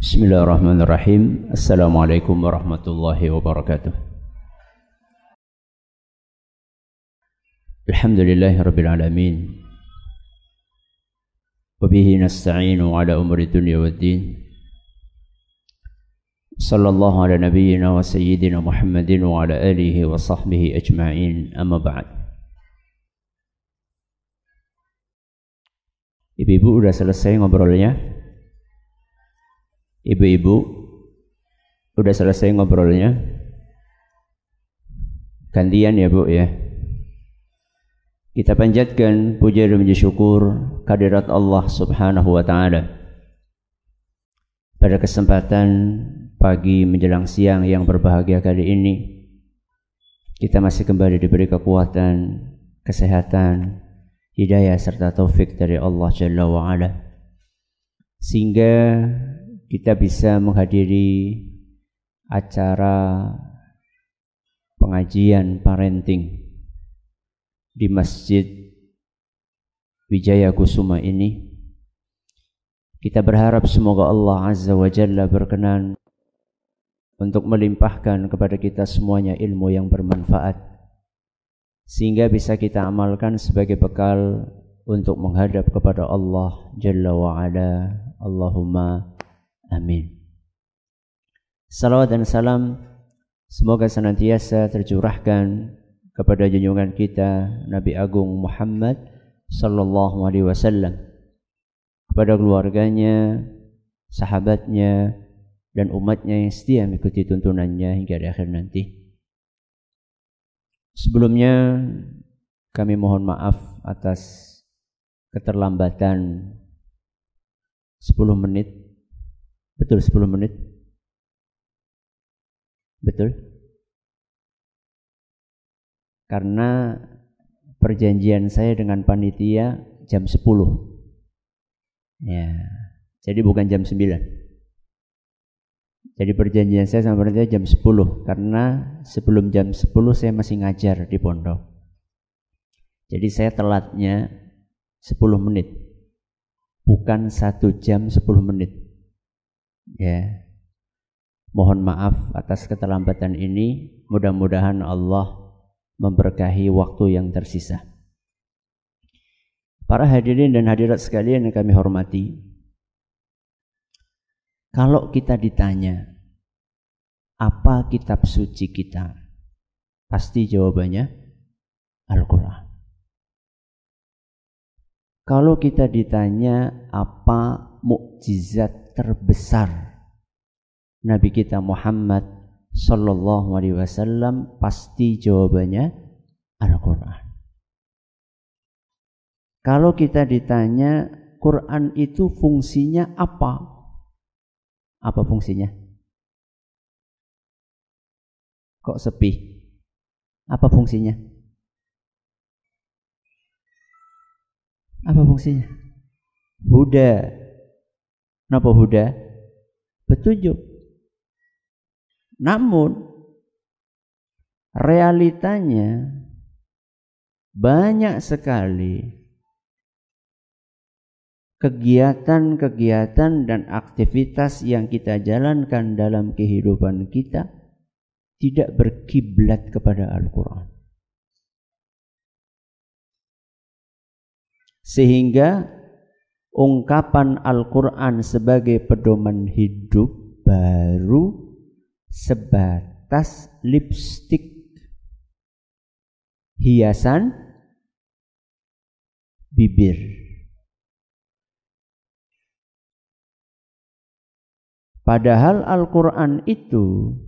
بسم الله الرحمن الرحيم السلام عليكم ورحمة الله وبركاته الحمد لله رب العالمين وبه نستعين على أمر الدنيا والدين صلى الله على نبينا وسيدنا محمد وعلى آله وصحبه أجمعين أما بعد Ibu-ibu udah selesai ngobrolnya? Ibu-ibu udah selesai ngobrolnya? Gantian ya Bu ya. Kita panjatkan puja dan puji syukur kehadirat Allah Subhanahu wa taala. Pada kesempatan pagi menjelang siang yang berbahagia kali ini, kita masih kembali diberi kekuatan, kesehatan, hidayah serta taufik dari Allah Jalla wa ala. Sehingga kita bisa menghadiri acara pengajian parenting di Masjid Wijaya Kusuma ini. Kita berharap semoga Allah Azza wa Jalla berkenan untuk melimpahkan kepada kita semuanya ilmu yang bermanfaat sehingga bisa kita amalkan sebagai bekal untuk menghadap kepada Allah Jalla wa Ala. Allahumma Amin. Salawat dan salam semoga senantiasa tercurahkan kepada junjungan kita Nabi Agung Muhammad sallallahu alaihi wasallam kepada keluarganya, sahabatnya dan umatnya yang setia mengikuti tuntunannya hingga di akhir nanti. Sebelumnya kami mohon maaf atas keterlambatan 10 menit Betul 10 menit? Betul? Karena perjanjian saya dengan panitia jam 10. Ya. Jadi bukan jam 9. Jadi perjanjian saya sama panitia jam 10 karena sebelum jam 10 saya masih ngajar di pondok. Jadi saya telatnya 10 menit. Bukan satu jam 10 menit. Ya. Mohon maaf atas keterlambatan ini. Mudah-mudahan Allah memberkahi waktu yang tersisa. Para hadirin dan hadirat sekalian yang kami hormati. Kalau kita ditanya apa kitab suci kita? Pasti jawabannya Al-Quran. Kalau kita ditanya apa mukjizat terbesar Nabi kita Muhammad sallallahu alaihi wasallam pasti jawabannya Al-Qur'an. Kalau kita ditanya Quran itu fungsinya apa? Apa fungsinya? Kok sepi? Apa fungsinya? Apa fungsinya? Huda, Napa huda? Petunjuk. Namun realitanya banyak sekali kegiatan-kegiatan dan aktivitas yang kita jalankan dalam kehidupan kita tidak berkiblat kepada Al-Quran. Sehingga ungkapan Al-Quran sebagai pedoman hidup baru sebatas lipstick hiasan bibir. Padahal Al-Quran itu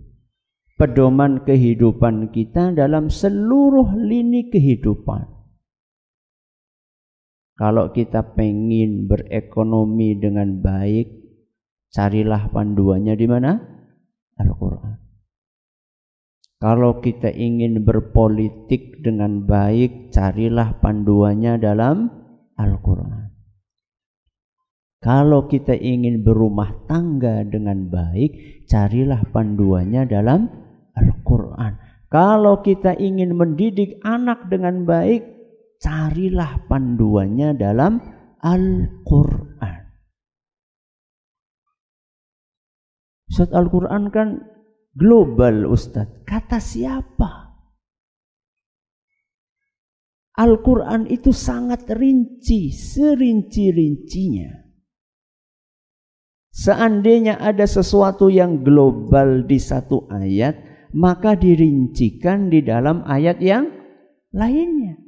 pedoman kehidupan kita dalam seluruh lini kehidupan. Kalau kita pengen berekonomi dengan baik, carilah panduannya di mana? Al-Quran. Kalau kita ingin berpolitik dengan baik, carilah panduannya dalam Al-Quran. Kalau kita ingin berumah tangga dengan baik, carilah panduannya dalam Al-Quran. Kalau kita ingin mendidik anak dengan baik, carilah panduannya dalam Al-Quran. Ustaz Al-Quran kan global Ustaz. Kata siapa? Al-Quran itu sangat rinci, serinci-rincinya. Seandainya ada sesuatu yang global di satu ayat, maka dirincikan di dalam ayat yang lainnya.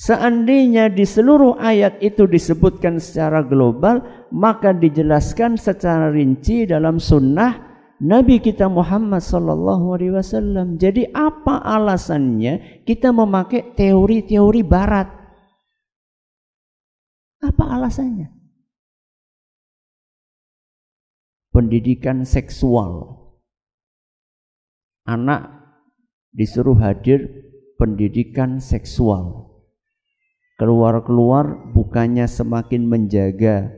Seandainya di seluruh ayat itu disebutkan secara global, maka dijelaskan secara rinci dalam sunnah Nabi kita Muhammad sallallahu alaihi wasallam. Jadi apa alasannya kita memakai teori-teori barat? Apa alasannya? Pendidikan seksual. Anak disuruh hadir pendidikan seksual keluar-keluar bukannya semakin menjaga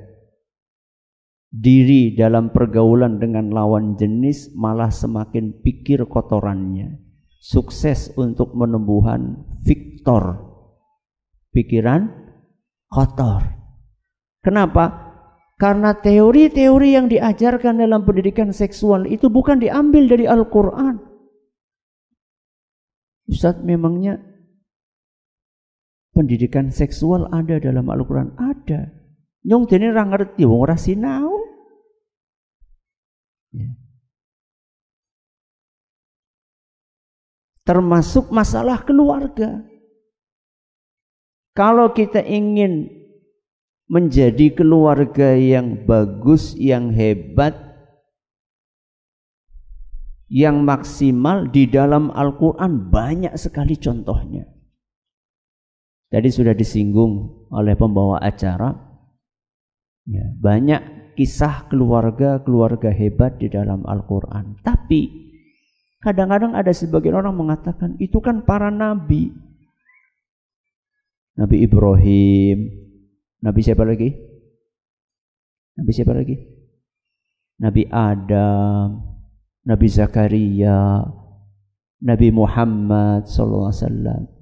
diri dalam pergaulan dengan lawan jenis malah semakin pikir kotorannya. Sukses untuk menumbuhan Victor. Pikiran kotor. Kenapa? Karena teori-teori yang diajarkan dalam pendidikan seksual itu bukan diambil dari Al-Quran. Ustaz memangnya pendidikan seksual ada dalam Al-Quran? Ada. Nyong dene ora ngerti wong ora sinau. Ya. Termasuk masalah keluarga. Kalau kita ingin menjadi keluarga yang bagus, yang hebat, yang maksimal di dalam Al-Quran banyak sekali contohnya. Tadi sudah disinggung oleh pembawa acara. Ya, banyak kisah keluarga-keluarga hebat di dalam Al-Quran. Tapi kadang-kadang ada sebagian orang mengatakan itu kan para nabi. Nabi Ibrahim, Nabi siapa lagi? Nabi siapa lagi? Nabi Adam, Nabi Zakaria, Nabi Muhammad sallallahu alaihi.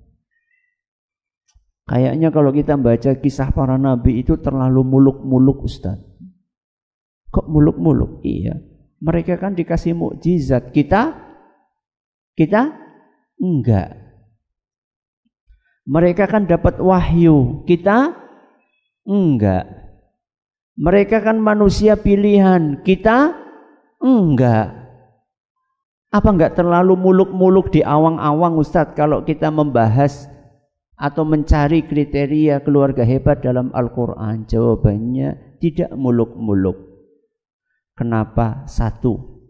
Kayaknya kalau kita baca kisah para nabi itu terlalu muluk-muluk Ustaz. Kok muluk-muluk? Iya. Mereka kan dikasih mukjizat. Kita kita enggak. Mereka kan dapat wahyu. Kita enggak. Mereka kan manusia pilihan. Kita enggak. Apa enggak terlalu muluk-muluk di awang-awang Ustadz kalau kita membahas atau mencari kriteria keluarga hebat dalam Al-Quran? Jawabannya tidak muluk-muluk. Kenapa? Satu.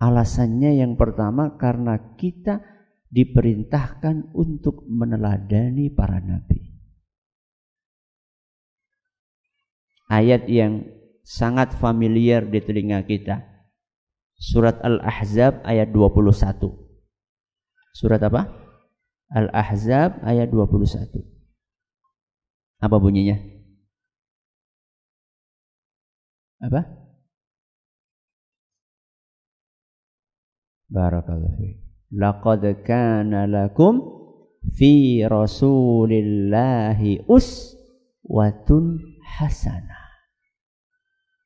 Alasannya yang pertama karena kita diperintahkan untuk meneladani para nabi. Ayat yang sangat familiar di telinga kita. Surat Al-Ahzab ayat 21. Surat apa? Al-Ahzab ayat 21. Apa bunyinya? Apa? Barakallahu fiik. Laqad kana lakum fi Rasulillahi uswatun hasanah.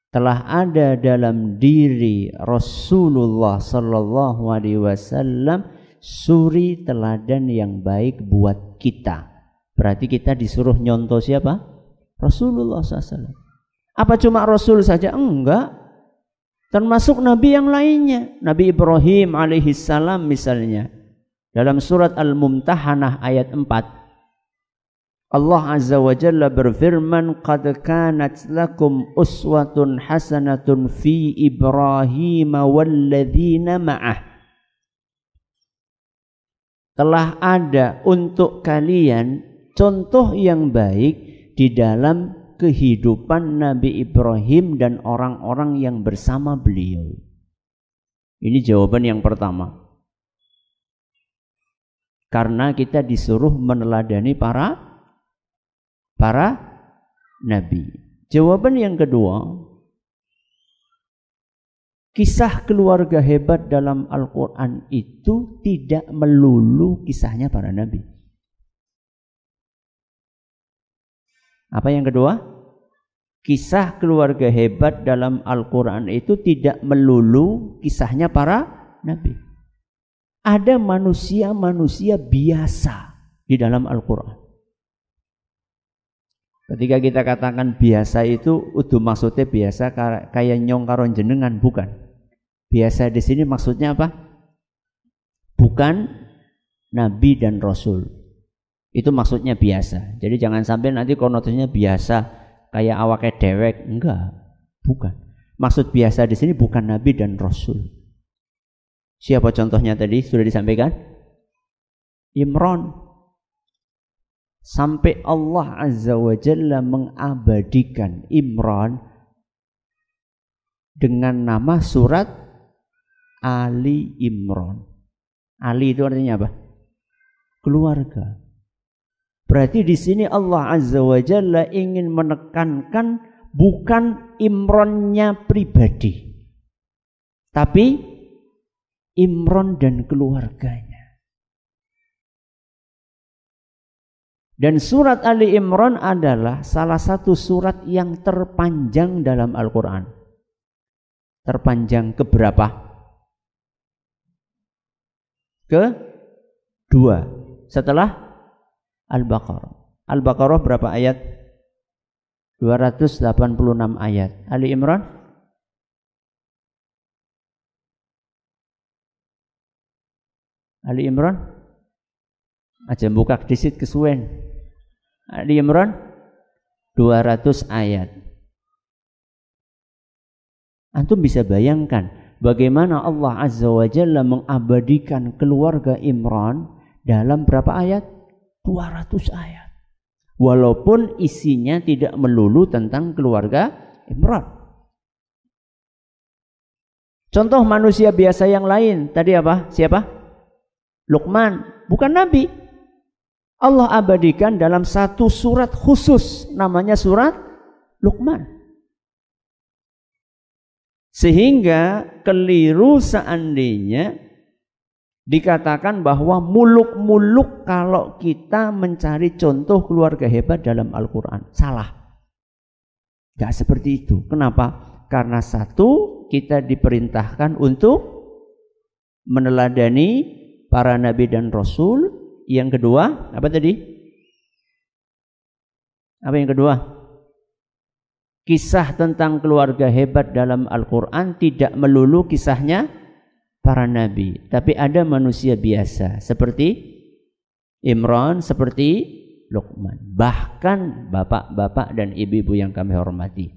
Telah ada dalam diri Rasulullah sallallahu alaihi wasallam suri teladan yang baik buat kita. Berarti kita disuruh nyontoh siapa? Rasulullah SAW. Apa cuma Rasul saja? Enggak. Termasuk Nabi yang lainnya. Nabi Ibrahim alaihissalam misalnya. Dalam surat Al-Mumtahanah ayat 4. Allah Azza wa Jalla berfirman qad kanat lakum uswatun hasanatun fi Ibrahim walladzina ma'ah telah ada untuk kalian contoh yang baik di dalam kehidupan Nabi Ibrahim dan orang-orang yang bersama beliau. Ini jawaban yang pertama. Karena kita disuruh meneladani para para nabi. Jawaban yang kedua, Kisah keluarga hebat dalam Al-Quran itu tidak melulu kisahnya para nabi. Apa yang kedua? kisah keluarga hebat dalam Al-Quran itu tidak melulu kisahnya para nabi. Ada manusia-manusia biasa di dalam Al-Quran. Ketika kita katakan biasa itu, udah maksudnya biasa kayak nyong karon jenengan, bukan. Biasa di sini maksudnya apa? Bukan nabi dan rasul. Itu maksudnya biasa. Jadi jangan sampai nanti konotasinya biasa kayak awaknya dewek enggak. Bukan. Maksud biasa di sini bukan nabi dan rasul. Siapa contohnya tadi? Sudah disampaikan? Imran. Sampai Allah azza wa jalla mengabadikan Imran dengan nama surat Ali Imran Ali itu artinya apa keluarga Berarti di sini Allah Azza wa Jalla ingin menekankan bukan Imronnya pribadi. Tapi Imron dan keluarganya. Dan surat Ali Imran adalah salah satu surat yang terpanjang dalam Al-Quran. Terpanjang ke berapa? Ke dua. Setelah Al-Baqarah. Al-Baqarah berapa ayat? 286 ayat. Ali Imran? Ali Imran? Aja buka disit kesuwen. Ali Imran? 200 ayat. Antum bisa bayangkan bagaimana Allah Azza wa Jalla mengabadikan keluarga Imran dalam berapa ayat? 200 ayat. Walaupun isinya tidak melulu tentang keluarga Imran. Contoh manusia biasa yang lain. Tadi apa? Siapa? Luqman. Bukan Nabi. Allah abadikan dalam satu surat khusus. Namanya surat Luqman. Sehingga keliru seandainya dikatakan bahwa muluk-muluk kalau kita mencari contoh keluarga hebat dalam Al-Quran. Salah. Gak seperti itu. Kenapa? Karena satu, kita diperintahkan untuk meneladani para nabi dan rasul. Yang kedua, apa tadi? Apa yang kedua? Kisah tentang keluarga hebat dalam Al-Quran tidak melulu kisahnya para nabi, tapi ada manusia biasa seperti Imran, seperti Luqman, bahkan bapak-bapak dan ibu-ibu yang kami hormati.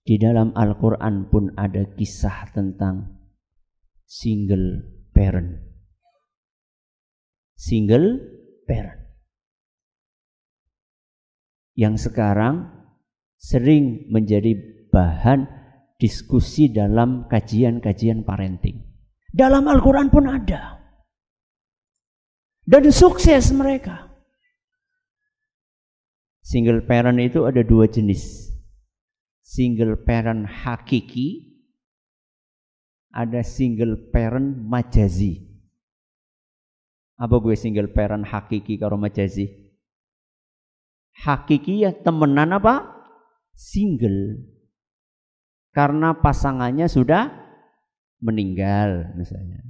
Di dalam Al-Quran pun ada kisah tentang single parent. Single parent. Yang sekarang sering menjadi bahan diskusi dalam kajian-kajian parenting. Dalam Al-Quran pun ada. Dan sukses mereka. Single parent itu ada dua jenis. Single parent hakiki, ada single parent majazi. Apa gue single parent hakiki karo majazi? Hakiki ya temenan apa? Single karena pasangannya sudah meninggal misalnya.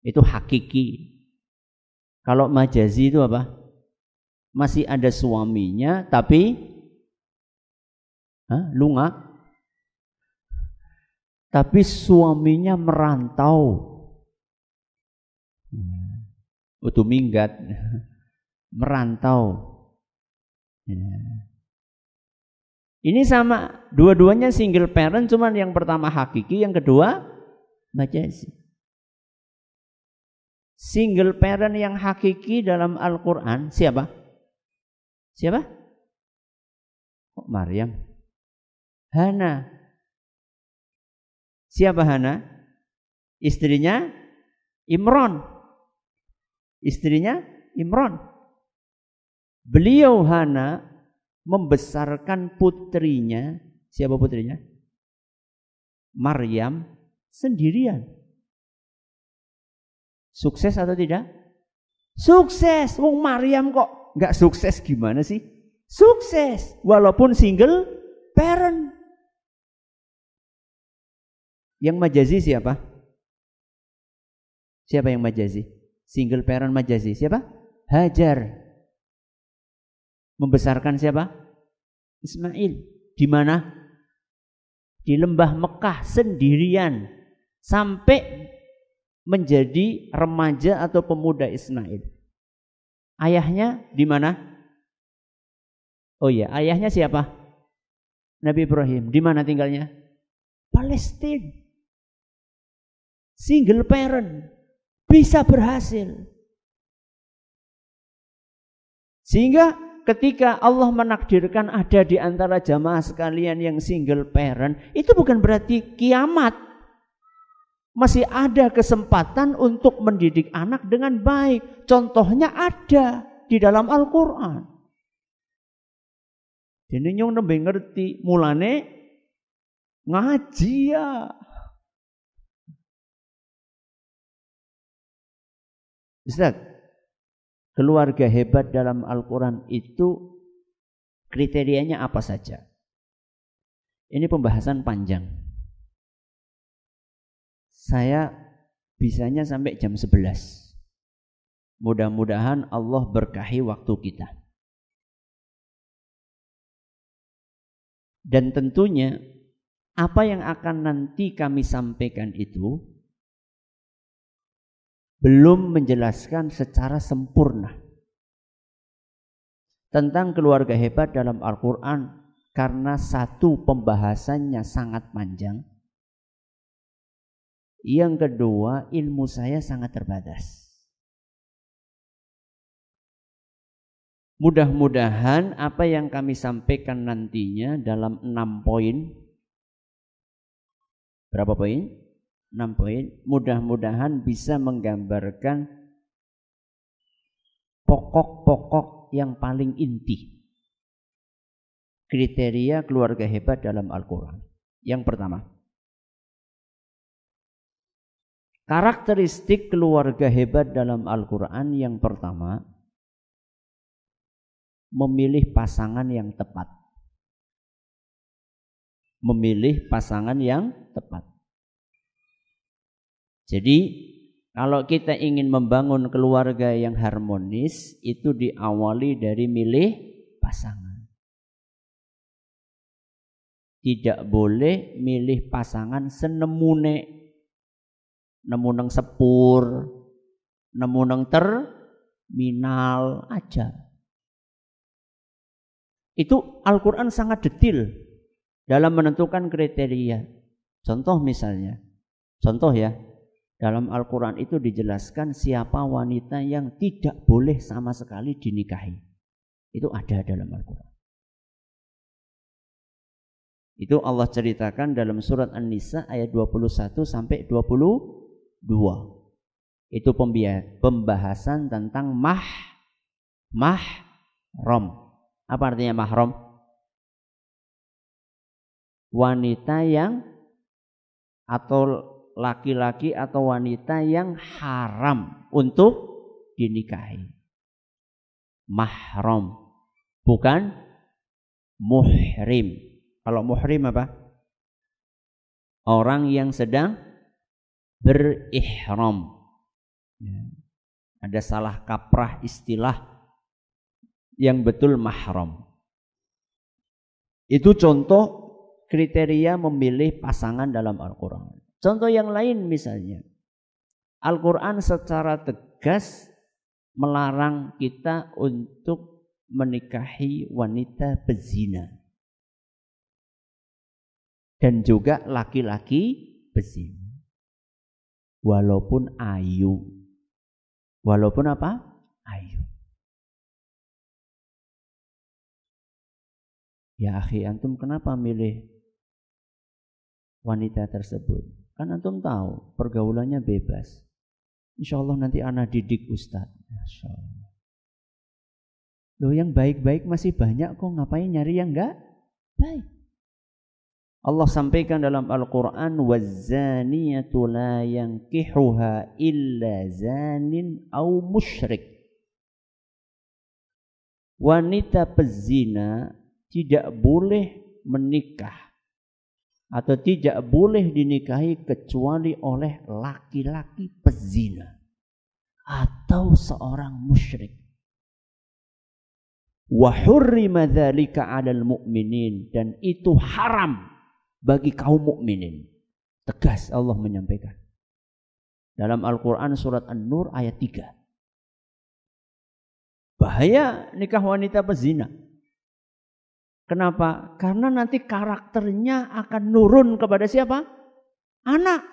Itu hakiki. Kalau majazi itu apa? Masih ada suaminya tapi huh, lunga. Tapi suaminya merantau. Utuh minggat. merantau. Ya. Ini sama, dua-duanya single parent, cuman yang pertama hakiki, yang kedua majazi. Single parent yang hakiki dalam Al-Quran siapa? Siapa? Oh, Maryam. Hana. Siapa Hana? Istrinya Imron. Istrinya Imron. Beliau Hana membesarkan putrinya, siapa putrinya? Maryam sendirian. Sukses atau tidak? Sukses. Wong Maryam kok nggak sukses gimana sih? sukses walaupun single parent. Yang majazi siapa? Siapa yang majazi? Single parent majazi. Siapa? Hajar. Membesarkan siapa? Ismail. Di mana? Di lembah Mekah sendirian. Sampai menjadi remaja atau pemuda Ismail. Ayahnya di mana? Oh iya, ayahnya siapa? Nabi Ibrahim. Di mana tinggalnya? Palestina. Single parent bisa berhasil. Sehingga ketika Allah menakdirkan ada di antara jamaah sekalian yang single parent, itu bukan berarti kiamat masih ada kesempatan untuk mendidik anak dengan baik. Contohnya ada di dalam Al-Quran. Jadi nyong nembe ngerti mulane ngaji ya. Ustaz, keluarga hebat dalam Al-Quran itu kriterianya apa saja? Ini pembahasan panjang saya bisanya sampai jam 11. Mudah-mudahan Allah berkahi waktu kita. Dan tentunya apa yang akan nanti kami sampaikan itu belum menjelaskan secara sempurna tentang keluarga hebat dalam Al-Quran karena satu pembahasannya sangat panjang yang kedua, ilmu saya sangat terbatas. Mudah-mudahan apa yang kami sampaikan nantinya dalam enam poin. Berapa poin? Enam poin. Mudah-mudahan bisa menggambarkan pokok-pokok yang paling inti. Kriteria keluarga hebat dalam Al-Quran. Yang pertama, Karakteristik keluarga hebat dalam Al-Quran yang pertama, memilih pasangan yang tepat. Memilih pasangan yang tepat. Jadi, kalau kita ingin membangun keluarga yang harmonis, itu diawali dari milih pasangan. Tidak boleh milih pasangan senemune nemu neng sepur, nemu neng terminal aja. Itu Al-Quran sangat detail dalam menentukan kriteria. Contoh misalnya, contoh ya, dalam Al-Quran itu dijelaskan siapa wanita yang tidak boleh sama sekali dinikahi. Itu ada dalam Al-Quran. Itu Allah ceritakan dalam surat An-Nisa ayat 21 sampai 20 dua. Itu pembahasan tentang mah mahram. Apa artinya mahram? Wanita yang atau laki-laki atau wanita yang haram untuk dinikahi. Mahram. Bukan muhrim. Kalau muhrim apa? Orang yang sedang berihram. Ya. Ada salah kaprah istilah yang betul mahram. Itu contoh kriteria memilih pasangan dalam Al-Quran. Contoh yang lain misalnya, Al-Quran secara tegas melarang kita untuk menikahi wanita pezina dan juga laki-laki pezina walaupun ayu. Walaupun apa? Ayu. Ya akhi antum kenapa milih wanita tersebut? Kan antum tahu pergaulannya bebas. Insya Allah nanti anak didik Ustadz. Masya Allah. Loh yang baik-baik masih banyak kok ngapain nyari yang enggak baik. Allah sampaikan dalam Al-Quran wazaniyatu la yankihuha illa zanin au musyrik wanita pezina tidak boleh menikah atau tidak boleh dinikahi kecuali oleh laki-laki pezina atau seorang musyrik. Wa hurrima dzalika 'alal dan itu haram bagi kaum mukminin. Tegas Allah menyampaikan. Dalam Al-Qur'an surat An-Nur ayat 3. Bahaya nikah wanita pezina. Kenapa? Karena nanti karakternya akan nurun kepada siapa? Anak.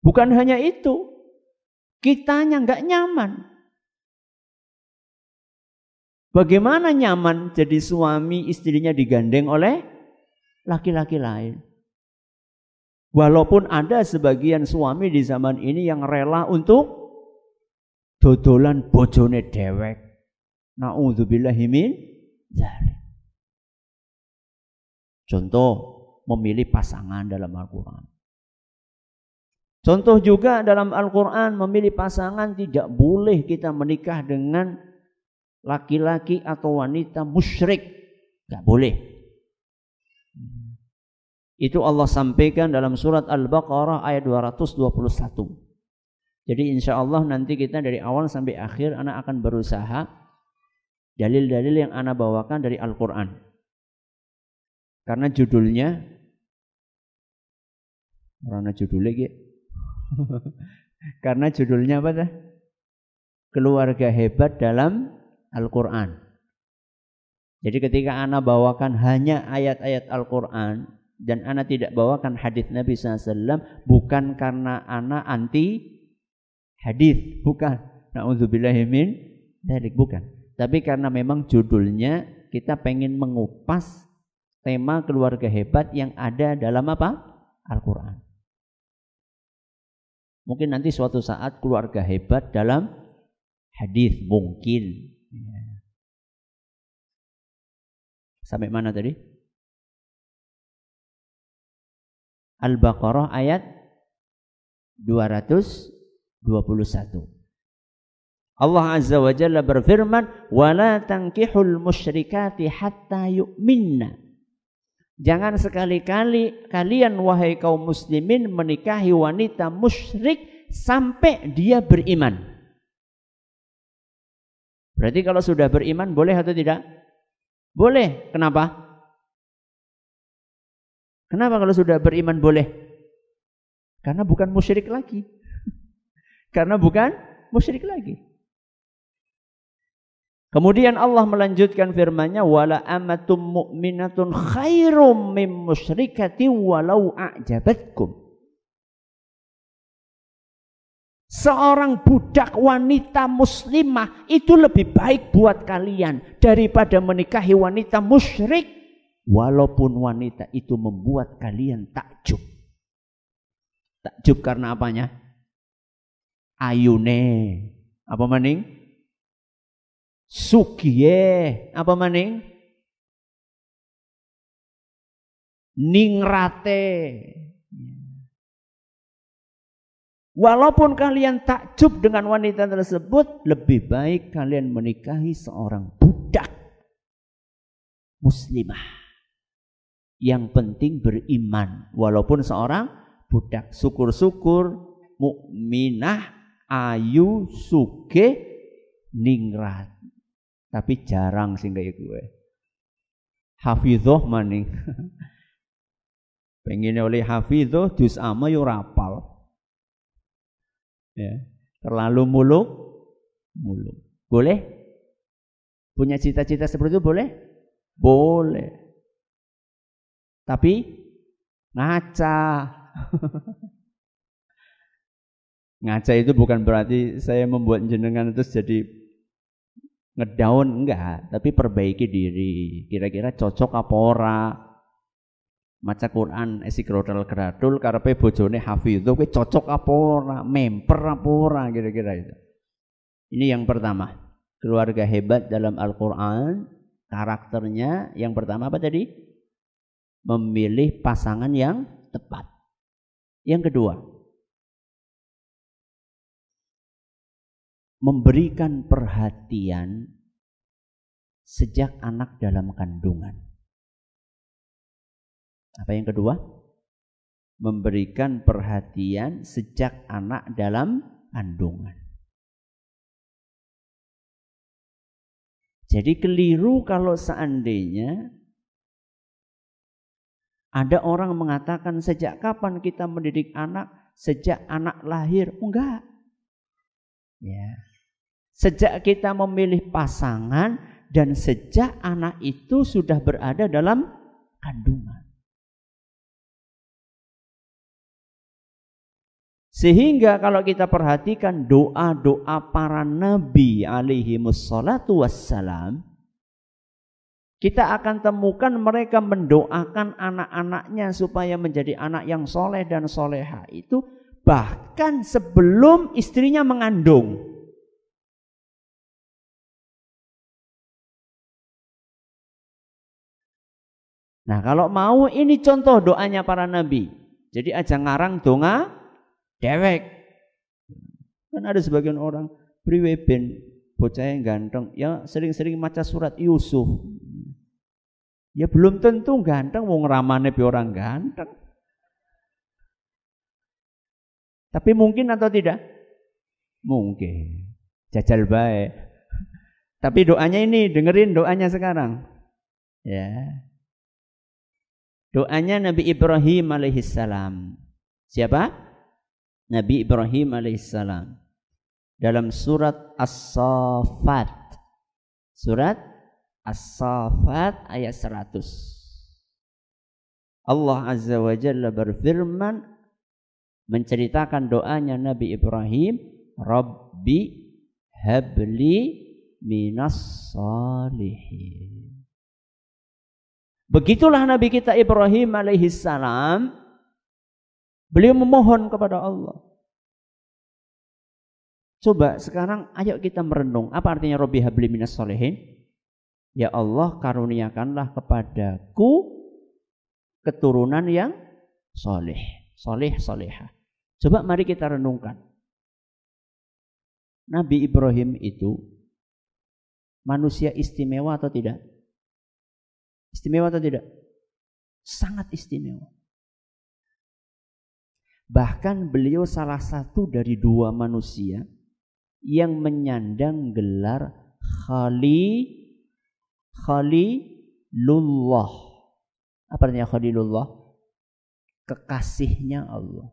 Bukan hanya itu. Kitanya nggak nyaman. Bagaimana nyaman jadi suami istrinya digandeng oleh laki-laki lain? Walaupun ada sebagian suami di zaman ini yang rela untuk dodolan bojone dewek. Nauzubillahi min dzalik. Contoh memilih pasangan dalam Al-Qur'an. Contoh juga dalam Al-Quran memilih pasangan tidak boleh kita menikah dengan laki-laki atau wanita musyrik. Tidak boleh. Itu Allah sampaikan dalam surat Al-Baqarah ayat 221. Jadi insya Allah nanti kita dari awal sampai akhir anak akan berusaha dalil-dalil yang anak bawakan dari Al-Quran. Karena judulnya karena judulnya gitu. Karena judulnya apa dah? Keluarga hebat dalam Al-Quran. Jadi ketika anak bawakan hanya ayat-ayat Al-Quran dan anak tidak bawakan hadis Nabi SAW bukan karena anak anti hadis, bukan. Nauzubillahi min dzalik, bukan. Tapi karena memang judulnya kita pengen mengupas tema keluarga hebat yang ada dalam apa? Al-Qur'an. Mungkin nanti suatu saat keluarga hebat dalam hadis mungkin. Sampai mana tadi? Al-Baqarah ayat 200 21. Allah Azza wa Jalla berfirman, "Wala tankihul musyrikati hatta yu'minna." Jangan sekali-kali kalian wahai kaum muslimin menikahi wanita musyrik sampai dia beriman. Berarti kalau sudah beriman boleh atau tidak? Boleh. Kenapa? Kenapa kalau sudah beriman boleh? Karena bukan musyrik lagi. Karena bukan musyrik lagi. Kemudian Allah melanjutkan firman-Nya wala amatum mu'minatun khairum mim musyrikati walau a'jabatkum. Seorang budak wanita muslimah itu lebih baik buat kalian daripada menikahi wanita musyrik walaupun wanita itu membuat kalian takjub. Takjub karena apanya? ayune apa maning sugiye apa maning ningrate Walaupun kalian takjub dengan wanita tersebut, lebih baik kalian menikahi seorang budak muslimah. Yang penting beriman, walaupun seorang budak. Syukur-syukur mukminah ayu suge ningrat tapi jarang sih kayak gue. Hafidhoh maning pengen oleh hafidhoh juz ama yo rapal ya. Terlalu muluk muluk. Boleh? Punya cita-cita seperti itu boleh? Boleh. Tapi ngaca. Ngaca itu bukan berarti saya membuat jenengan itu jadi ngedown enggak, tapi perbaiki diri. Kira-kira cocok apa ora? Maca Quran esi krodal gradul karepe bojone hafidho kowe cocok apa ora? Memper apa ora kira-kira itu. Ini yang pertama. Keluarga hebat dalam Al-Qur'an karakternya yang pertama apa tadi? Memilih pasangan yang tepat. Yang kedua, memberikan perhatian sejak anak dalam kandungan. Apa yang kedua? Memberikan perhatian sejak anak dalam kandungan. Jadi keliru kalau seandainya ada orang mengatakan sejak kapan kita mendidik anak? Sejak anak lahir. Enggak. Ya. Sejak kita memilih pasangan dan sejak anak itu sudah berada dalam kandungan. Sehingga kalau kita perhatikan doa-doa para nabi alaihi wassalatu wassalam, kita akan temukan mereka mendoakan anak-anaknya supaya menjadi anak yang soleh dan soleha itu bahkan sebelum istrinya mengandung. Nah kalau mau ini contoh doanya para nabi. Jadi aja ngarang donga dewek. Kan ada sebagian orang priwe ben bocah yang ganteng, ya sering-sering maca surat Yusuf. Ya belum tentu ganteng wong ramane bi orang ganteng. Tapi mungkin atau tidak? Mungkin. Jajal baik. Tapi doanya ini, dengerin doanya sekarang. Ya. Doanya Nabi Ibrahim alaihissalam. Siapa? Nabi Ibrahim alaihissalam dalam surat As-Saffat. Surat As-Saffat ayat 100. Allah Azza wa Jalla berfirman menceritakan doanya Nabi Ibrahim, Rabbi habli minas salihin. Begitulah Nabi kita Ibrahim alaihissalam Beliau memohon kepada Allah. Coba sekarang ayo kita merenung. Apa artinya Robi habli minas solehin? Ya Allah karuniakanlah kepadaku keturunan yang soleh. Soleh, soleha. Coba mari kita renungkan. Nabi Ibrahim itu manusia istimewa atau tidak? Istimewa atau tidak? Sangat istimewa. Bahkan beliau salah satu dari dua manusia yang menyandang gelar Khali Khalilullah. Apa artinya Khalilullah? Kekasihnya Allah.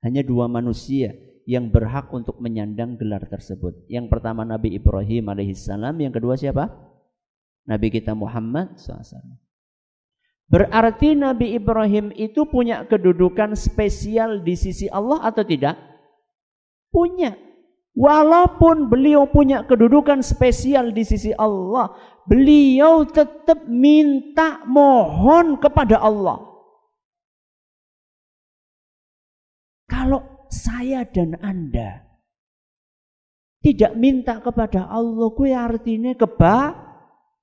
Hanya dua manusia yang berhak untuk menyandang gelar tersebut. Yang pertama Nabi Ibrahim alaihissalam, yang kedua siapa? Nabi kita Muhammad SAW. Berarti Nabi Ibrahim itu punya kedudukan spesial di sisi Allah atau tidak? Punya. Walaupun beliau punya kedudukan spesial di sisi Allah, beliau tetap minta mohon kepada Allah. Kalau saya dan Anda tidak minta kepada Allah, kue artinya keba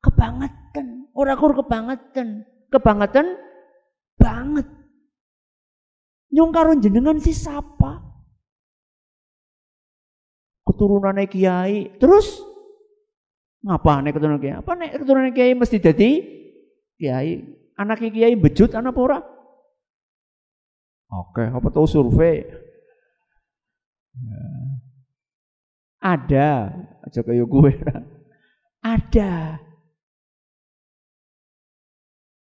kebangetan. Orang kur kebangetan kebangetan banget. Nyung karo jenengan si siapa? Keturunan kiai. Terus ngapa nih keturunan kiai? Apa nih keturunan kiai mesti jadi kiai? Anak kiai bejut anak pura? Oke, apa tahu survei? Ya. Ada, aja kayak gue. Ada.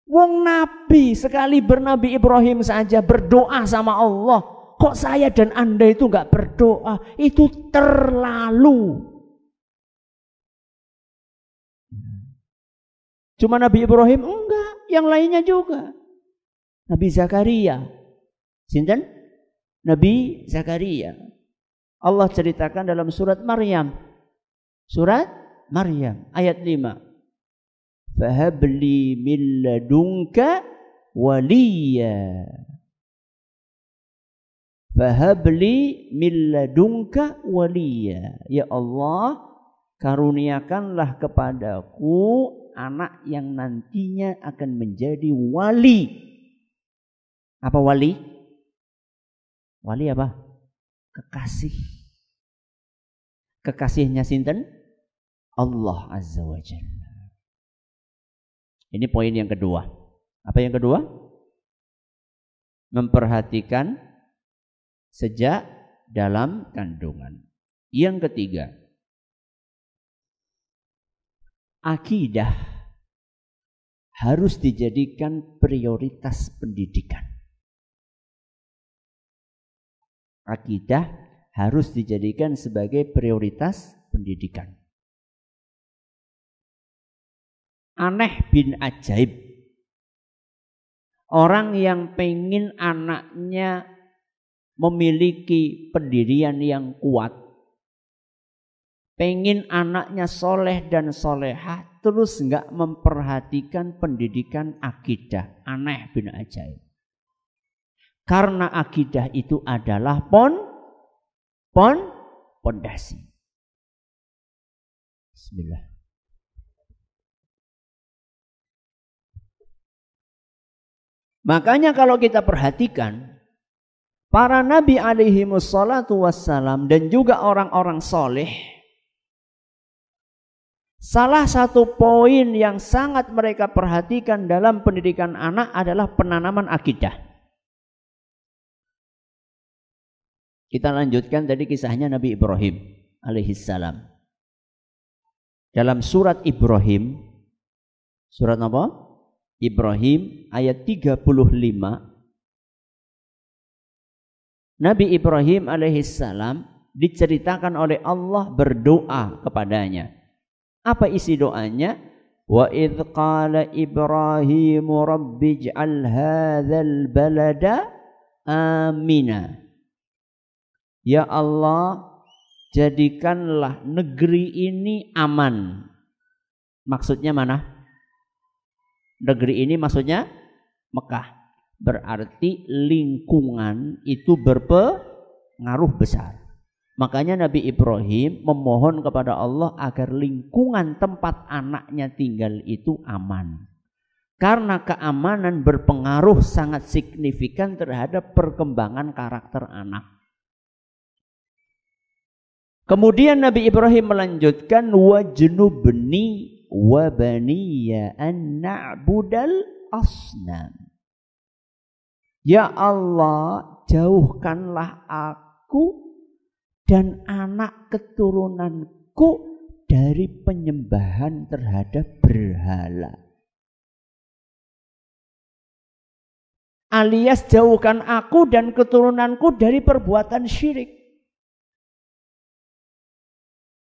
Wong Nabi sekali bernabi Ibrahim saja berdoa sama Allah. Kok saya dan anda itu nggak berdoa? Itu terlalu. Cuma Nabi Ibrahim enggak, yang lainnya juga. Nabi Zakaria. Sinten? Nabi Zakaria. Allah ceritakan dalam surat Maryam. Surat Maryam ayat 5 fahabli min ladunka waliya fahabli min ladunka waliya ya Allah karuniakanlah kepadaku anak yang nantinya akan menjadi wali. Apa wali? Wali apa? Kekasih. Kekasihnya sinten? Allah Azza wa Jalla. Ini poin yang kedua. Apa yang kedua? Memperhatikan sejak dalam kandungan. Yang ketiga, akidah harus dijadikan prioritas pendidikan. Akidah harus dijadikan sebagai prioritas pendidikan. Aneh bin ajaib. Orang yang pengen anaknya memiliki pendirian yang kuat. Pengen anaknya soleh dan solehah. Terus nggak memperhatikan pendidikan akidah. Aneh bin ajaib. Karena akidah itu adalah pon, pon, pondasi. Bismillah. Makanya kalau kita perhatikan para nabi alaihi wassalatu wassalam dan juga orang-orang soleh Salah satu poin yang sangat mereka perhatikan dalam pendidikan anak adalah penanaman akidah. Kita lanjutkan tadi kisahnya Nabi Ibrahim alaihissalam. Dalam surat Ibrahim, surat apa? Ibrahim ayat 35 Nabi Ibrahim alaihissalam diceritakan oleh Allah berdoa kepadanya. Apa isi doanya? Wa idh qala Ibrahim rabbi hadzal balada amina. Ya Allah, jadikanlah negeri ini aman. Maksudnya mana? Negeri ini maksudnya Mekah. Berarti lingkungan itu berpengaruh besar. Makanya Nabi Ibrahim memohon kepada Allah agar lingkungan tempat anaknya tinggal itu aman. Karena keamanan berpengaruh sangat signifikan terhadap perkembangan karakter anak. Kemudian Nabi Ibrahim melanjutkan wajnubni wa baniya an na'budal asnam. Ya Allah, jauhkanlah aku dan anak keturunanku dari penyembahan terhadap berhala. Alias jauhkan aku dan keturunanku dari perbuatan syirik.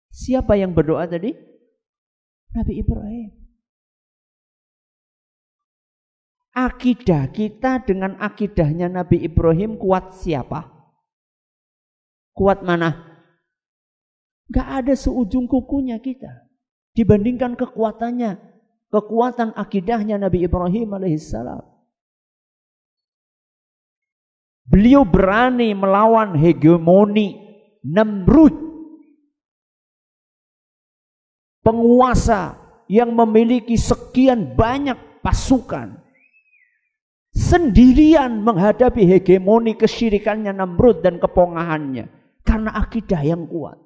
Siapa yang berdoa tadi? Nabi Ibrahim. Akidah kita dengan akidahnya Nabi Ibrahim kuat siapa? Kuat mana? Gak ada seujung kukunya kita. Dibandingkan kekuatannya. Kekuatan akidahnya Nabi Ibrahim alaihissalam. Beliau berani melawan hegemoni Namrud penguasa yang memiliki sekian banyak pasukan sendirian menghadapi hegemoni kesyirikannya Namrud dan kepongahannya karena akidah yang kuat.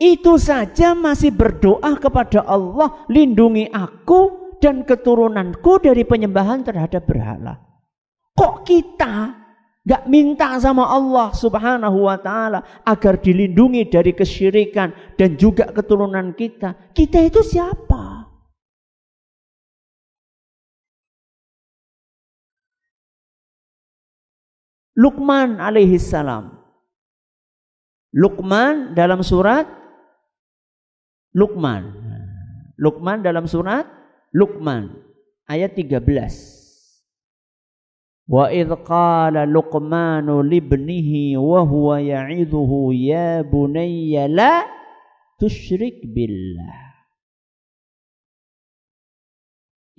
Itu saja masih berdoa kepada Allah, lindungi aku dan keturunanku dari penyembahan terhadap berhala. Kok kita Gak minta sama Allah subhanahu wa ta'ala agar dilindungi dari kesyirikan dan juga keturunan kita. Kita itu siapa? Luqman alaihi salam. Luqman dalam surat Luqman. Luqman dalam surat Luqman ayat 13. Wa idh qala Luqmanu libnihi wa huwa ya'idhuhu ya bunayya la.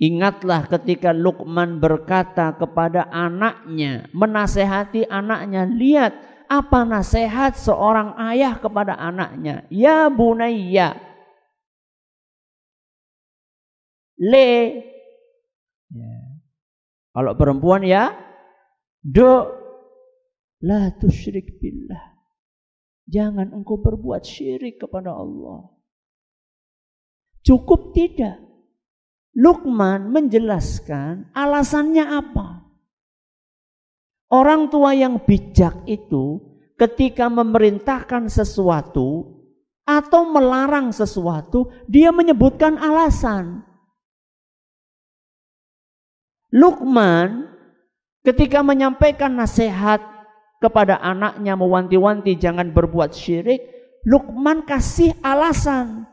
Ingatlah ketika Luqman berkata kepada anaknya, menasehati anaknya, lihat apa nasihat seorang ayah kepada anaknya. Ya bunayya. Le. Kalau perempuan ya do la tusyrik billah. Jangan engkau berbuat syirik kepada Allah. Cukup tidak. Lukman menjelaskan alasannya apa. Orang tua yang bijak itu ketika memerintahkan sesuatu atau melarang sesuatu, dia menyebutkan alasan. Lukman ketika menyampaikan nasihat kepada anaknya mewanti-wanti jangan berbuat syirik, Lukman kasih alasan.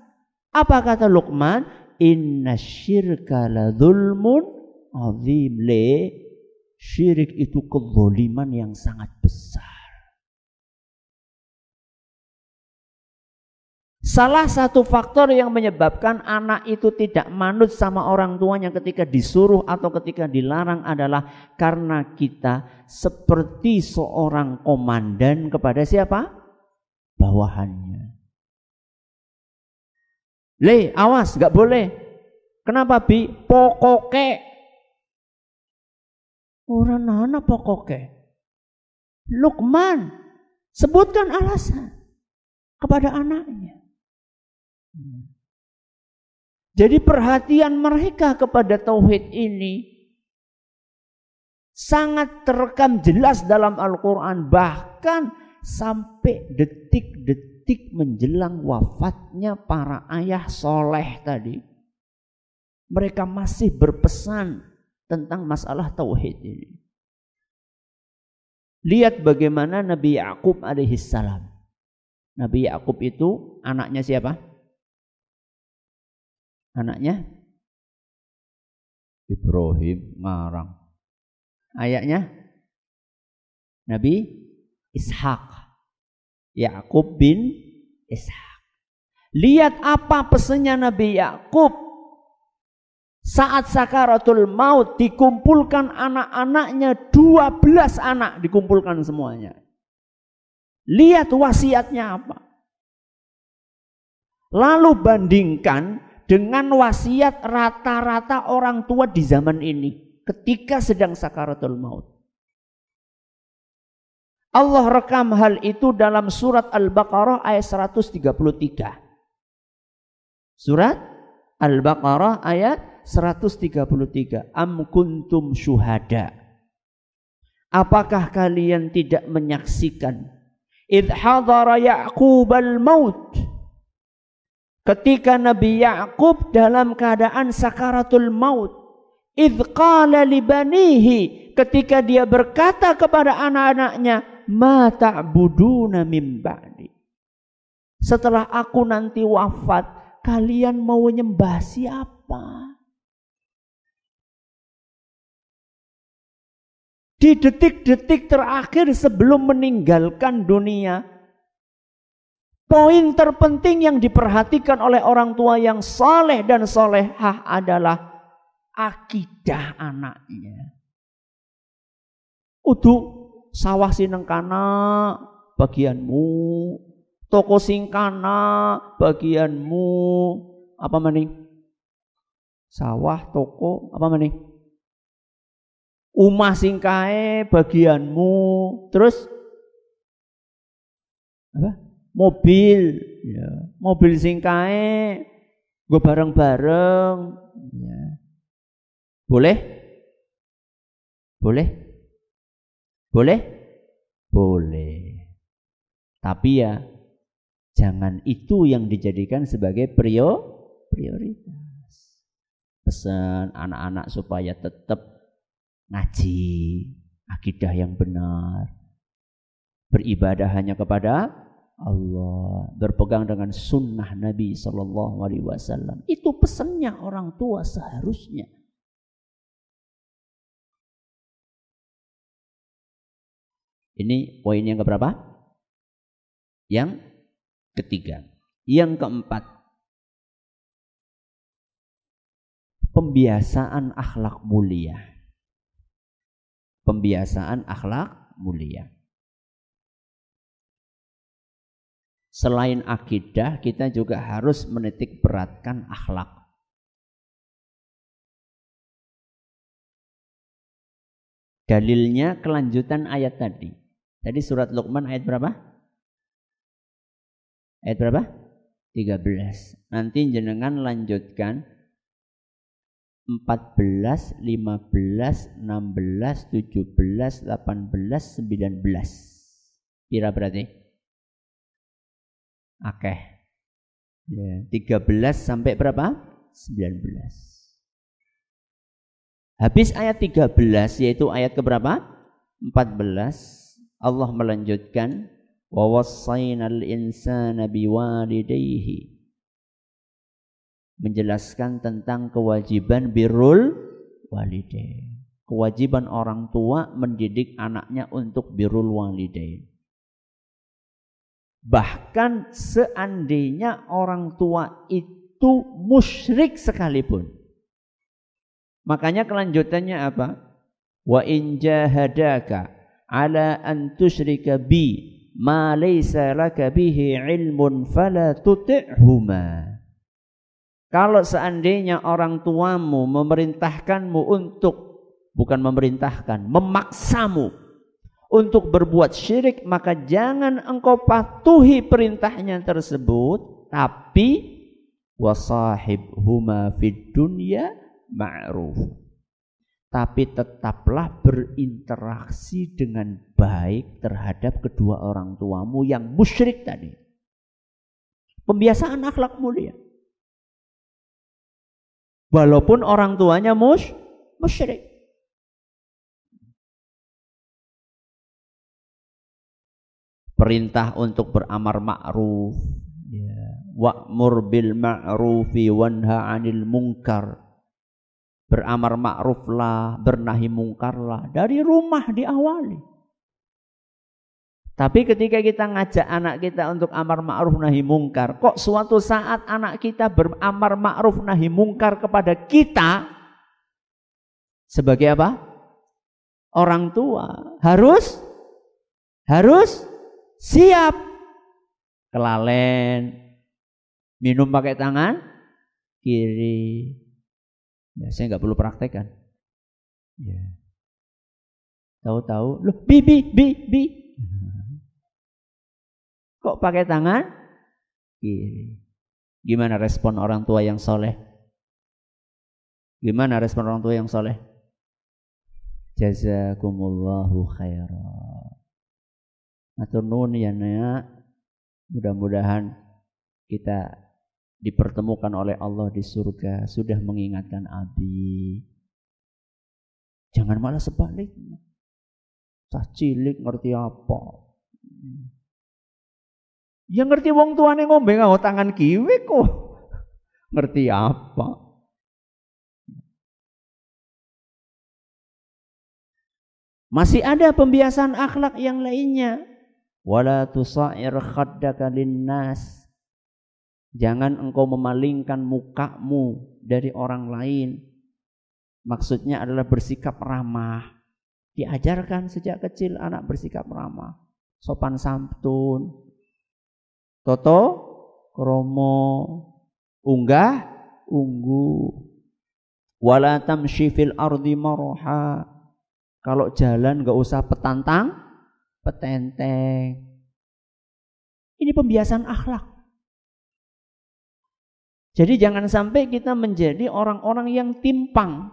Apa kata Lukman? Inna syirka la zulmun azim le Syirik itu kezoliman yang sangat besar. Salah satu faktor yang menyebabkan anak itu tidak manut sama orang tuanya ketika disuruh atau ketika dilarang adalah karena kita seperti seorang komandan kepada siapa? Bawahannya. Le, awas, gak boleh. Kenapa bi? Pokoknya Orang nana pokoknya. Lukman sebutkan alasan kepada anaknya. Jadi perhatian mereka kepada tauhid ini sangat terekam jelas dalam Al-Quran. Bahkan sampai detik-detik menjelang wafatnya para ayah soleh tadi. Mereka masih berpesan tentang masalah tauhid ini. Lihat bagaimana Nabi Yakub alaihissalam. Nabi Yakub itu anaknya siapa? Anaknya Ibrahim ngarang. Ayahnya Nabi Ishak. Yakub bin Ishak. Lihat apa pesannya Nabi Yakub saat sakaratul maut dikumpulkan anak-anaknya 12 anak dikumpulkan semuanya. Lihat wasiatnya apa. Lalu bandingkan dengan wasiat rata-rata orang tua di zaman ini ketika sedang sakaratul maut. Allah rekam hal itu dalam surat Al-Baqarah ayat 133. Surat Al-Baqarah ayat 133 Am kuntum syuhada Apakah kalian tidak menyaksikan Idh hadara Ya'qub al-maut Ketika Nabi Ya'qub dalam keadaan sakaratul maut Idh qala libanihi Ketika dia berkata kepada anak-anaknya Ma ta'buduna min ba'di Setelah aku nanti wafat Kalian mau menyembah siapa? Di detik-detik terakhir sebelum meninggalkan dunia, poin terpenting yang diperhatikan oleh orang tua yang soleh dan solehah adalah akidah anaknya. Udu sawah sineng kana bagianmu, toko singkana bagianmu, apa maning? Sawah, toko, apa maning? Umah singkae bagianmu, terus apa? Mobil, ya. Mobil singkae gue bareng-bareng, ya. Boleh? Boleh? Boleh? Boleh. Tapi ya jangan itu yang dijadikan sebagai prio prioritas. Pesan anak-anak supaya tetap ngaji, akidah yang benar, beribadah hanya kepada Allah, berpegang dengan sunnah Nabi Shallallahu Alaihi Wasallam. Itu pesannya orang tua seharusnya. Ini poin yang keberapa? Yang ketiga. Yang keempat. Pembiasaan akhlak mulia pembiasaan akhlak mulia. Selain akidah, kita juga harus menitik beratkan akhlak. Dalilnya kelanjutan ayat tadi. Tadi surat Luqman ayat berapa? Ayat berapa? 13. Nanti jenengan lanjutkan 14, 15, 16, 17, 18, 19. Pira berarti? Oke. Ya, 13 sampai berapa? 19. Habis ayat 13 yaitu ayat keberapa? 14. Allah melanjutkan wa wassaynal insana biwalidayhi menjelaskan tentang kewajiban birrul walidain. Kewajiban orang tua mendidik anaknya untuk birrul walidain. Bahkan seandainya orang tua itu musyrik sekalipun. Makanya kelanjutannya apa? Wa in jahadaka ala an tusyrika bi ma laysa laka bihi ilmun fala tuti'huma. Kalau seandainya orang tuamu memerintahkanmu untuk bukan memerintahkan, memaksamu untuk berbuat syirik, maka jangan engkau patuhi perintahnya tersebut, tapi wasahib huma fid dunya ma'ruf. Tapi tetaplah berinteraksi dengan baik terhadap kedua orang tuamu yang musyrik tadi. Pembiasaan akhlak mulia. Walaupun orang tuanya mus musyrik. Perintah untuk beramar ma'ruf. Ya. Wa'mur bil ma'rufi wanha 'anil munkar. Beramar ma'ruflah, bernahi mungkarlah. Dari rumah diawali. Tapi ketika kita ngajak anak kita untuk amar ma'ruf nahi mungkar, kok suatu saat anak kita beramar ma'ruf nahi mungkar kepada kita sebagai apa? Orang tua harus harus siap kelalen minum pakai tangan kiri. Ya, saya nggak perlu praktekkan. Ya. Tahu-tahu, loh, bi bi bi bi, Kok pakai tangan kiri? Gimana respon orang tua yang soleh? Gimana respon orang tua yang soleh? Jazakumullahu khairan. Matur nuwun ya. Mudah-mudahan kita dipertemukan oleh Allah di surga sudah mengingatkan Abi. Jangan malah sebaliknya. Cah cilik ngerti apa? Ya ngerti wong tuane ngombe nganggo tangan kiwe kok. Ngerti apa? Masih ada pembiasaan akhlak yang lainnya. Wala tusair khaddaka linnas. Jangan engkau memalingkan mukamu dari orang lain. Maksudnya adalah bersikap ramah. Diajarkan sejak kecil anak bersikap ramah. Sopan santun, Toto kromo unggah unggu wala tamshi fil ardi maroha kalau jalan nggak usah petantang petenteng ini pembiasaan akhlak jadi jangan sampai kita menjadi orang-orang yang timpang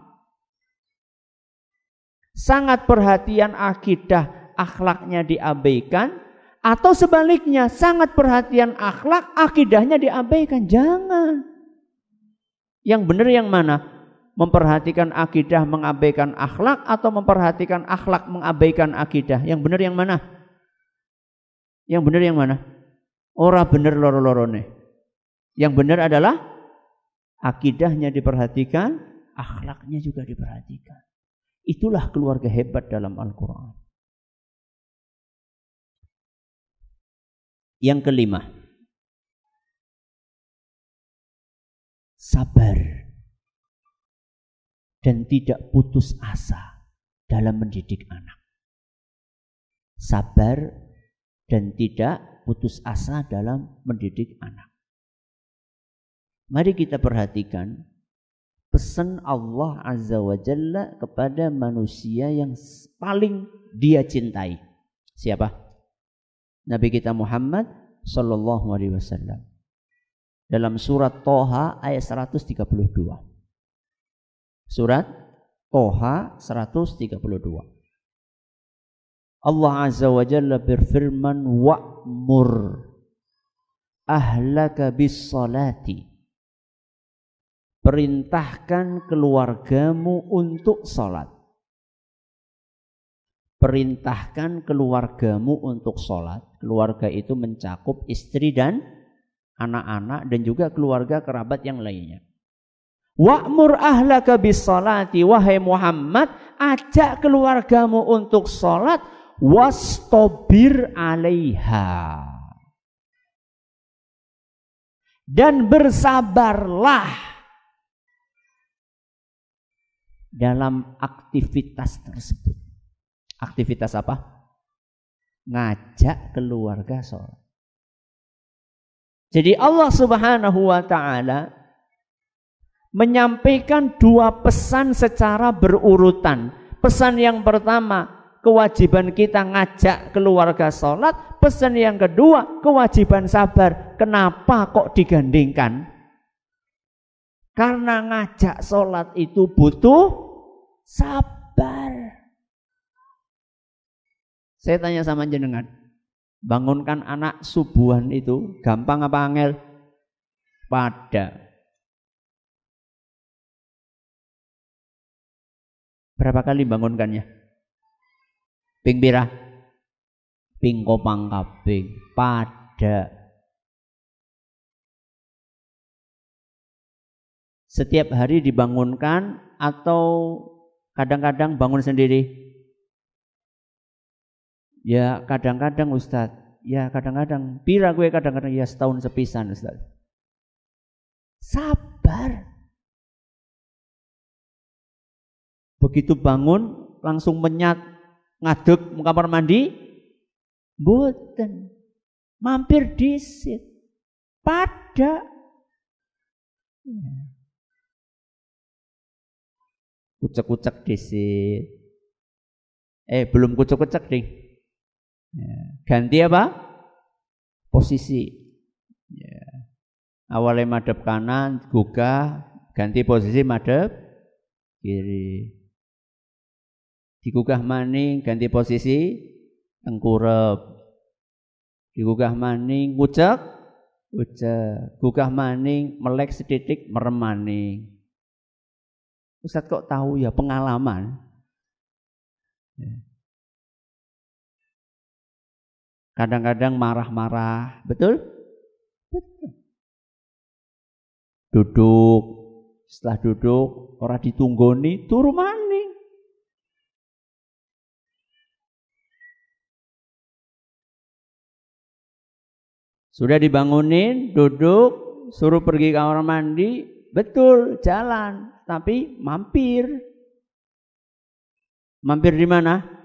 sangat perhatian akidah akhlaknya diabaikan atau sebaliknya, sangat perhatian akhlak, akidahnya diabaikan. Jangan. Yang benar yang mana? Memperhatikan akidah, mengabaikan akhlak, atau memperhatikan akhlak, mengabaikan akidah. Yang benar yang mana? Yang benar yang mana? Ora benar loro-lorone. Yang benar adalah akidahnya diperhatikan, akhlaknya juga diperhatikan. Itulah keluarga hebat dalam Al-Quran. Yang kelima, sabar dan tidak putus asa dalam mendidik anak. Sabar dan tidak putus asa dalam mendidik anak. Mari kita perhatikan pesan Allah Azza wa Jalla kepada manusia yang paling dia cintai. Siapa? Nabi kita Muhammad sallallahu alaihi wasallam. Dalam surat Toha ayat 132. Surat Toha 132. Allah Azza wa Jalla berfirman wa'mur ahlaka bis salati perintahkan keluargamu untuk salat perintahkan keluargamu untuk sholat. Keluarga itu mencakup istri dan anak-anak dan juga keluarga kerabat yang lainnya. Wa'mur ahlaka bis salati wahai Muhammad ajak keluargamu untuk sholat wastobir alaiha dan bersabarlah dalam aktivitas tersebut Aktivitas apa? Ngajak keluarga sholat. Jadi Allah subhanahu wa ta'ala menyampaikan dua pesan secara berurutan. Pesan yang pertama, kewajiban kita ngajak keluarga sholat. Pesan yang kedua, kewajiban sabar. Kenapa kok digandingkan? Karena ngajak sholat itu butuh sabar. Saya tanya sama jenengan, bangunkan anak subuhan itu gampang apa angel? Pada. Berapa kali bangunkannya? Ping pira? Ping kopang kaping. Pada. Setiap hari dibangunkan atau kadang-kadang bangun sendiri? Ya kadang-kadang Ustadz, ya kadang-kadang. Pira gue kadang-kadang ya setahun sepisan Ustadz. Sabar. Begitu bangun langsung menyat ngaduk kamar mandi. Boten. Mampir disit. Pada. Ya. Kucek-kucek disit. Eh belum kucek-kucek ding. Ya. Ganti apa? Posisi. Ya. Awalnya madep kanan, gugah, ganti posisi madep kiri. Digugah maning, ganti posisi tengkurep. Digugah maning, ngucek, ngucek. Gugah maning, melek sedidik, merem maning. Ustaz kok tahu ya pengalaman. Ya. Kadang-kadang marah-marah, betul? Betul. Duduk, setelah duduk orang ditunggoni turu maning. Sudah dibangunin, duduk, suruh pergi kamar mandi, betul jalan, tapi mampir. Mampir di mana?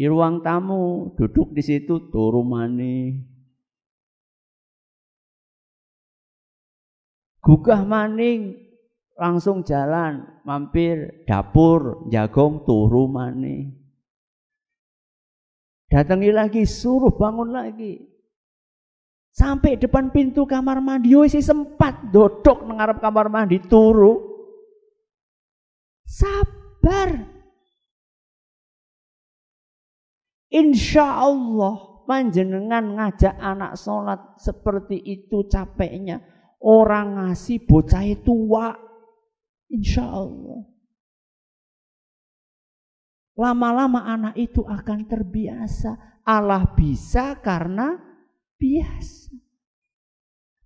di ruang tamu, duduk di situ turu mani. Gugah maning langsung jalan, mampir dapur, jagong turu mani. Datangi lagi, suruh bangun lagi. Sampai depan pintu kamar mandi, yo sempat dodok mengarap kamar mandi turu. Sabar. Insya Allah panjenengan ngajak anak sholat seperti itu capeknya. Orang ngasih bocah tua. Insya Allah. Lama-lama anak itu akan terbiasa. Allah bisa karena biasa.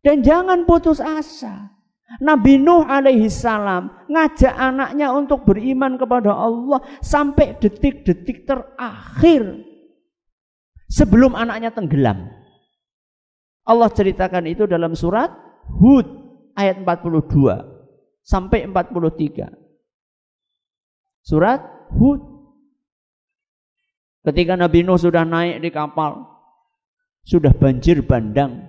Dan jangan putus asa. Nabi Nuh alaihi salam ngajak anaknya untuk beriman kepada Allah sampai detik-detik terakhir sebelum anaknya tenggelam. Allah ceritakan itu dalam surat Hud ayat 42 sampai 43. Surat Hud. Ketika Nabi Nuh sudah naik di kapal, sudah banjir bandang.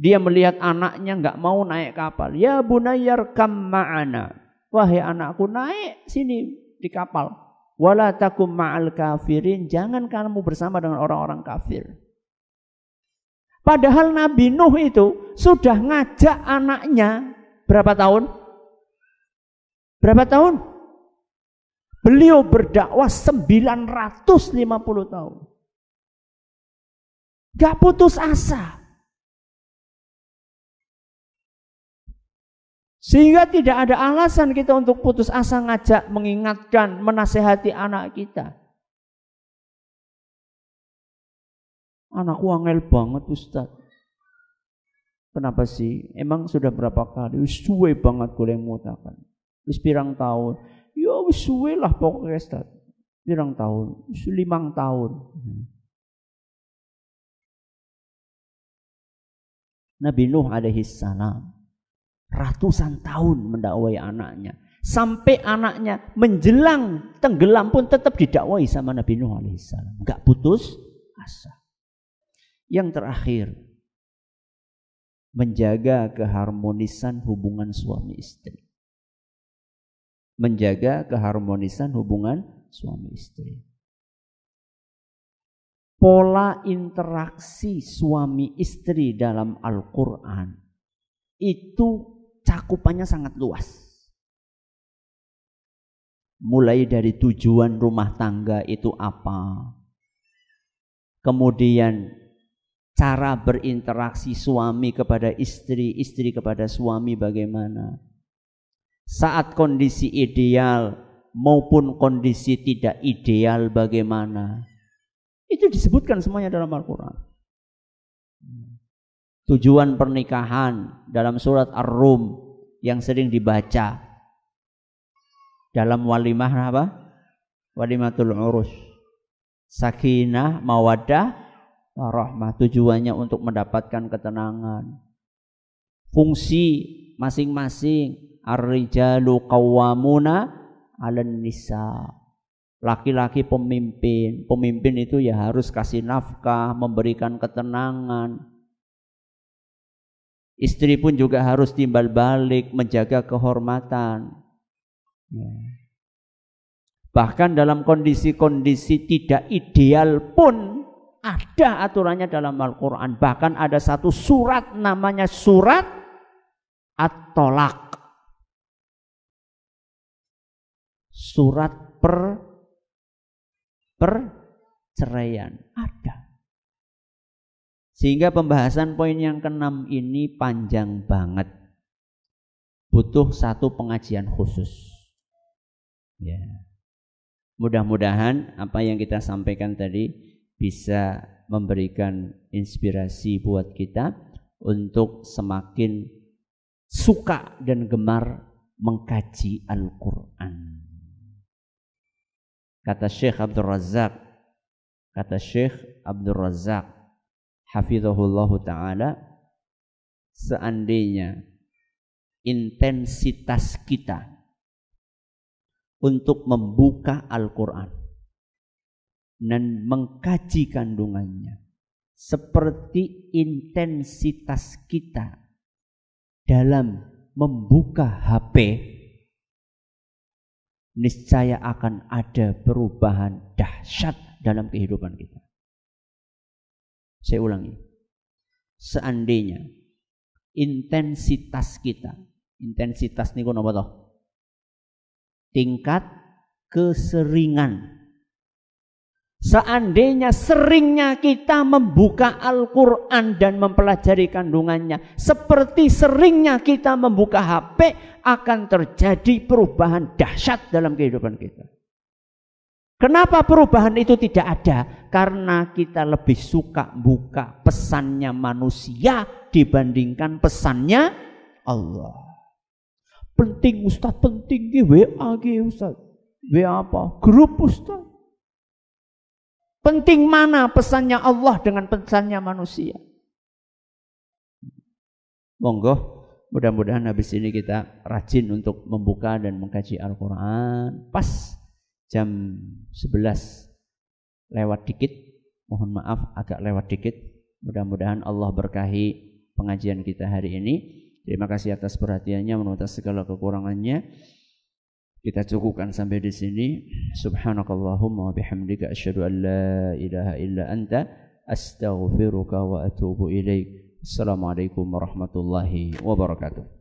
Dia melihat anaknya nggak mau naik kapal. Ya bunayyar kam ma'ana. Wahai anakku naik sini di kapal. Wala takum ma'al kafirin. Jangan kamu bersama dengan orang-orang kafir. Padahal Nabi Nuh itu sudah ngajak anaknya berapa tahun? Berapa tahun? Beliau berdakwah 950 tahun. Gak putus asa. Sehingga tidak ada alasan kita untuk putus asa ngajak, mengingatkan, menasehati anak kita. Anakku angel banget Ustaz. Kenapa sih? Emang sudah berapa kali? Suwe banget gue yang mengatakan. Wis pirang tahun. Ya suwe lah pokoknya Ustaz. Pirang tahun? Wis limang tahun. Nabi Nuh alaihi salam ratusan tahun mendakwai anaknya. Sampai anaknya menjelang tenggelam pun tetap didakwai sama Nabi Nuh alaihissalam. Enggak putus asa. Yang terakhir, menjaga keharmonisan hubungan suami istri. Menjaga keharmonisan hubungan suami istri. Pola interaksi suami istri dalam Al-Quran itu cakupannya sangat luas. Mulai dari tujuan rumah tangga itu apa. Kemudian cara berinteraksi suami kepada istri, istri kepada suami bagaimana. Saat kondisi ideal maupun kondisi tidak ideal bagaimana. Itu disebutkan semuanya dalam Al-Quran. Tujuan pernikahan dalam surat Ar-Rum yang sering dibaca dalam walimah apa? Walimatul urus. Sakinah, mawadah, warahmah. Tujuannya untuk mendapatkan ketenangan. Fungsi masing-masing. Ar-rijalu qawwamuna 'alan nisa. Laki-laki pemimpin. Pemimpin itu ya harus kasih nafkah, memberikan ketenangan, Istri pun juga harus timbal balik menjaga kehormatan. Ya. Bahkan dalam kondisi-kondisi tidak ideal pun ada aturannya dalam Al-Quran. Bahkan ada satu surat namanya surat At-Tolak. Surat per perceraian. Ada. Sehingga pembahasan poin yang keenam ini panjang banget. Butuh satu pengajian khusus. Ya. Mudah-mudahan apa yang kita sampaikan tadi bisa memberikan inspirasi buat kita untuk semakin suka dan gemar mengkaji Al-Quran. Kata Syekh Abdul Razak, kata Syekh Abdul Razak, hafizahullahu taala. Seandainya intensitas kita untuk membuka Al-Qur'an dan mengkaji kandungannya seperti intensitas kita dalam membuka HP niscaya akan ada perubahan dahsyat dalam kehidupan kita. Saya ulangi. Seandainya intensitas kita, intensitas niku napa? Tingkat keseringan. Seandainya seringnya kita membuka Al-Quran dan mempelajari kandungannya, seperti seringnya kita membuka HP, akan terjadi perubahan dahsyat dalam kehidupan kita. Kenapa perubahan itu tidak ada? Karena kita lebih suka buka pesannya manusia dibandingkan pesannya Allah. Penting Ustaz, penting WA Ustaz. WA apa? Grup Ustaz. Penting mana pesannya Allah dengan pesannya manusia? Monggo, mudah-mudahan habis ini kita rajin untuk membuka dan mengkaji Al-Quran. Pas jam 11 lewat dikit. Mohon maaf agak lewat dikit. Mudah-mudahan Allah berkahi pengajian kita hari ini. Terima kasih atas perhatiannya, menurut segala kekurangannya. Kita cukupkan sampai di sini. Subhanakallahumma wa bihamdika asyhadu an la ilaha illa anta astaghfiruka wa atubu ilaik. Assalamualaikum warahmatullahi wabarakatuh.